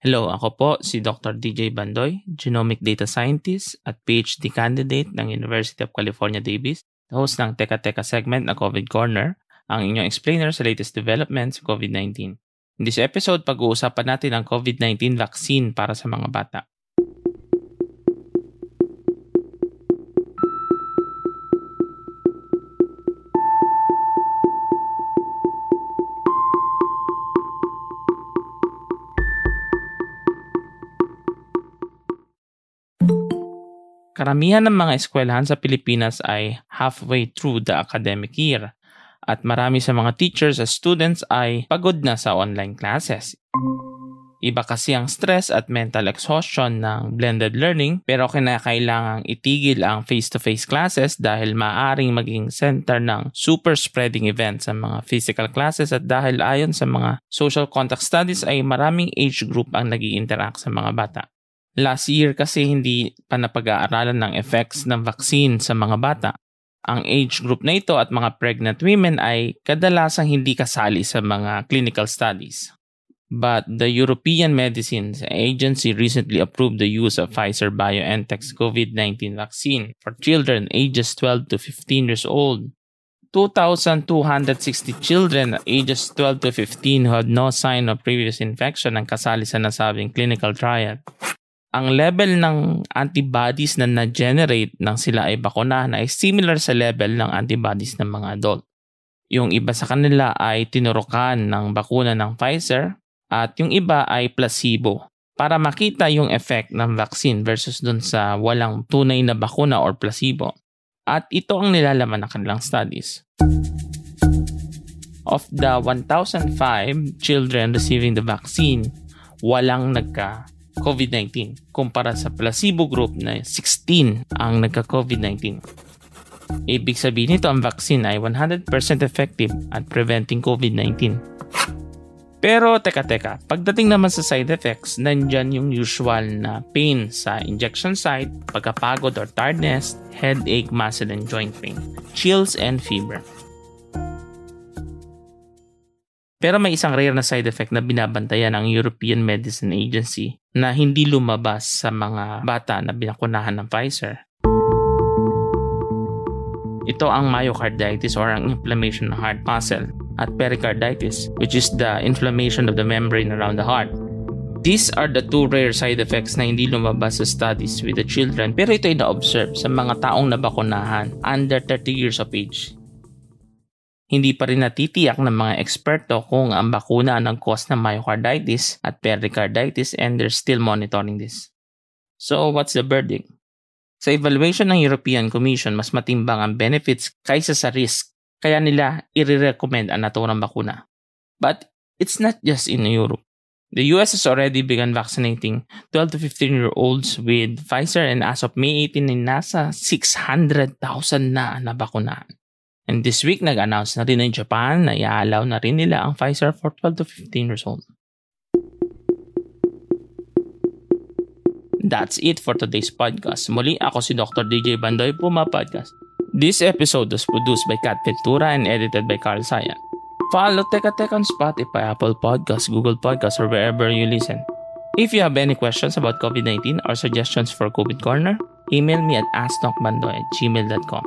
Hello, ako po si Dr. DJ Bandoy, Genomic Data Scientist at PhD candidate ng University of California, Davis, host ng Teka Teka segment na COVID Corner, ang inyong explainer sa latest developments sa COVID-19. In this episode, pag-uusapan natin ang COVID-19 vaccine para sa mga bata. Karamihan ng mga eskwelahan sa Pilipinas ay halfway through the academic year at marami sa mga teachers at students ay pagod na sa online classes. Iba kasi ang stress at mental exhaustion ng blended learning pero kinakailangang itigil ang face-to-face classes dahil maaring maging center ng super spreading events sa mga physical classes at dahil ayon sa mga social contact studies ay maraming age group ang nag interact sa mga bata. Last year kasi hindi pa napag-aaralan ng effects ng vaccine sa mga bata. Ang age group na ito at mga pregnant women ay kadalasang hindi kasali sa mga clinical studies. But the European Medicines Agency recently approved the use of Pfizer BioNTech's COVID-19 vaccine for children ages 12 to 15 years old. 2,260 children ages 12 to 15 who had no sign of previous infection ang kasali sa nasabing clinical trial ang level ng antibodies na na-generate nang sila ay bakunahan ay similar sa level ng antibodies ng mga adult. Yung iba sa kanila ay tinurukan ng bakuna ng Pfizer at yung iba ay placebo para makita yung effect ng vaccine versus dun sa walang tunay na bakuna or placebo. At ito ang nilalaman ng kanilang studies. Of the 1,005 children receiving the vaccine, walang nagka COVID-19 kumpara sa placebo group na 16 ang nagka-COVID-19. Ibig sabihin nito ang vaccine ay 100% effective at preventing COVID-19. Pero teka teka, pagdating naman sa side effects, nandyan yung usual na pain sa injection site, pagkapagod or tiredness, headache, muscle and joint pain, chills and fever. Pero may isang rare na side effect na binabantayan ng European Medicine Agency na hindi lumabas sa mga bata na binakunahan ng Pfizer. Ito ang myocarditis or ang inflammation ng heart muscle at pericarditis which is the inflammation of the membrane around the heart. These are the two rare side effects na hindi lumabas sa studies with the children pero ito ay na-observe sa mga taong nabakunahan under 30 years of age. Hindi pa rin natitiyak ng mga eksperto kung ang bakuna ang cause ng myocarditis at pericarditis and they're still monitoring this. So what's the verdict? Sa evaluation ng European Commission, mas matimbang ang benefits kaysa sa risk kaya nila i-recommend ang naturang bakuna. But it's not just in Europe. The US has already begun vaccinating 12 to 15 year olds with Pfizer and as of May 18 ay nasa 600,000 na nabakunahan. And this week, nag-announce na rin Japan na i-allow na rin nila ang Pfizer for 12 to 15 years old. That's it for today's podcast. Muli, ako si Dr. DJ Bandoy, Puma Podcast. This episode was produced by Kat Ventura and edited by Carl Sayan. Follow Teka Teka on Spotify, Apple Podcasts, Google Podcasts, or wherever you listen. If you have any questions about COVID-19 or suggestions for COVID Corner, email me at asknokbandoy at gmail.com.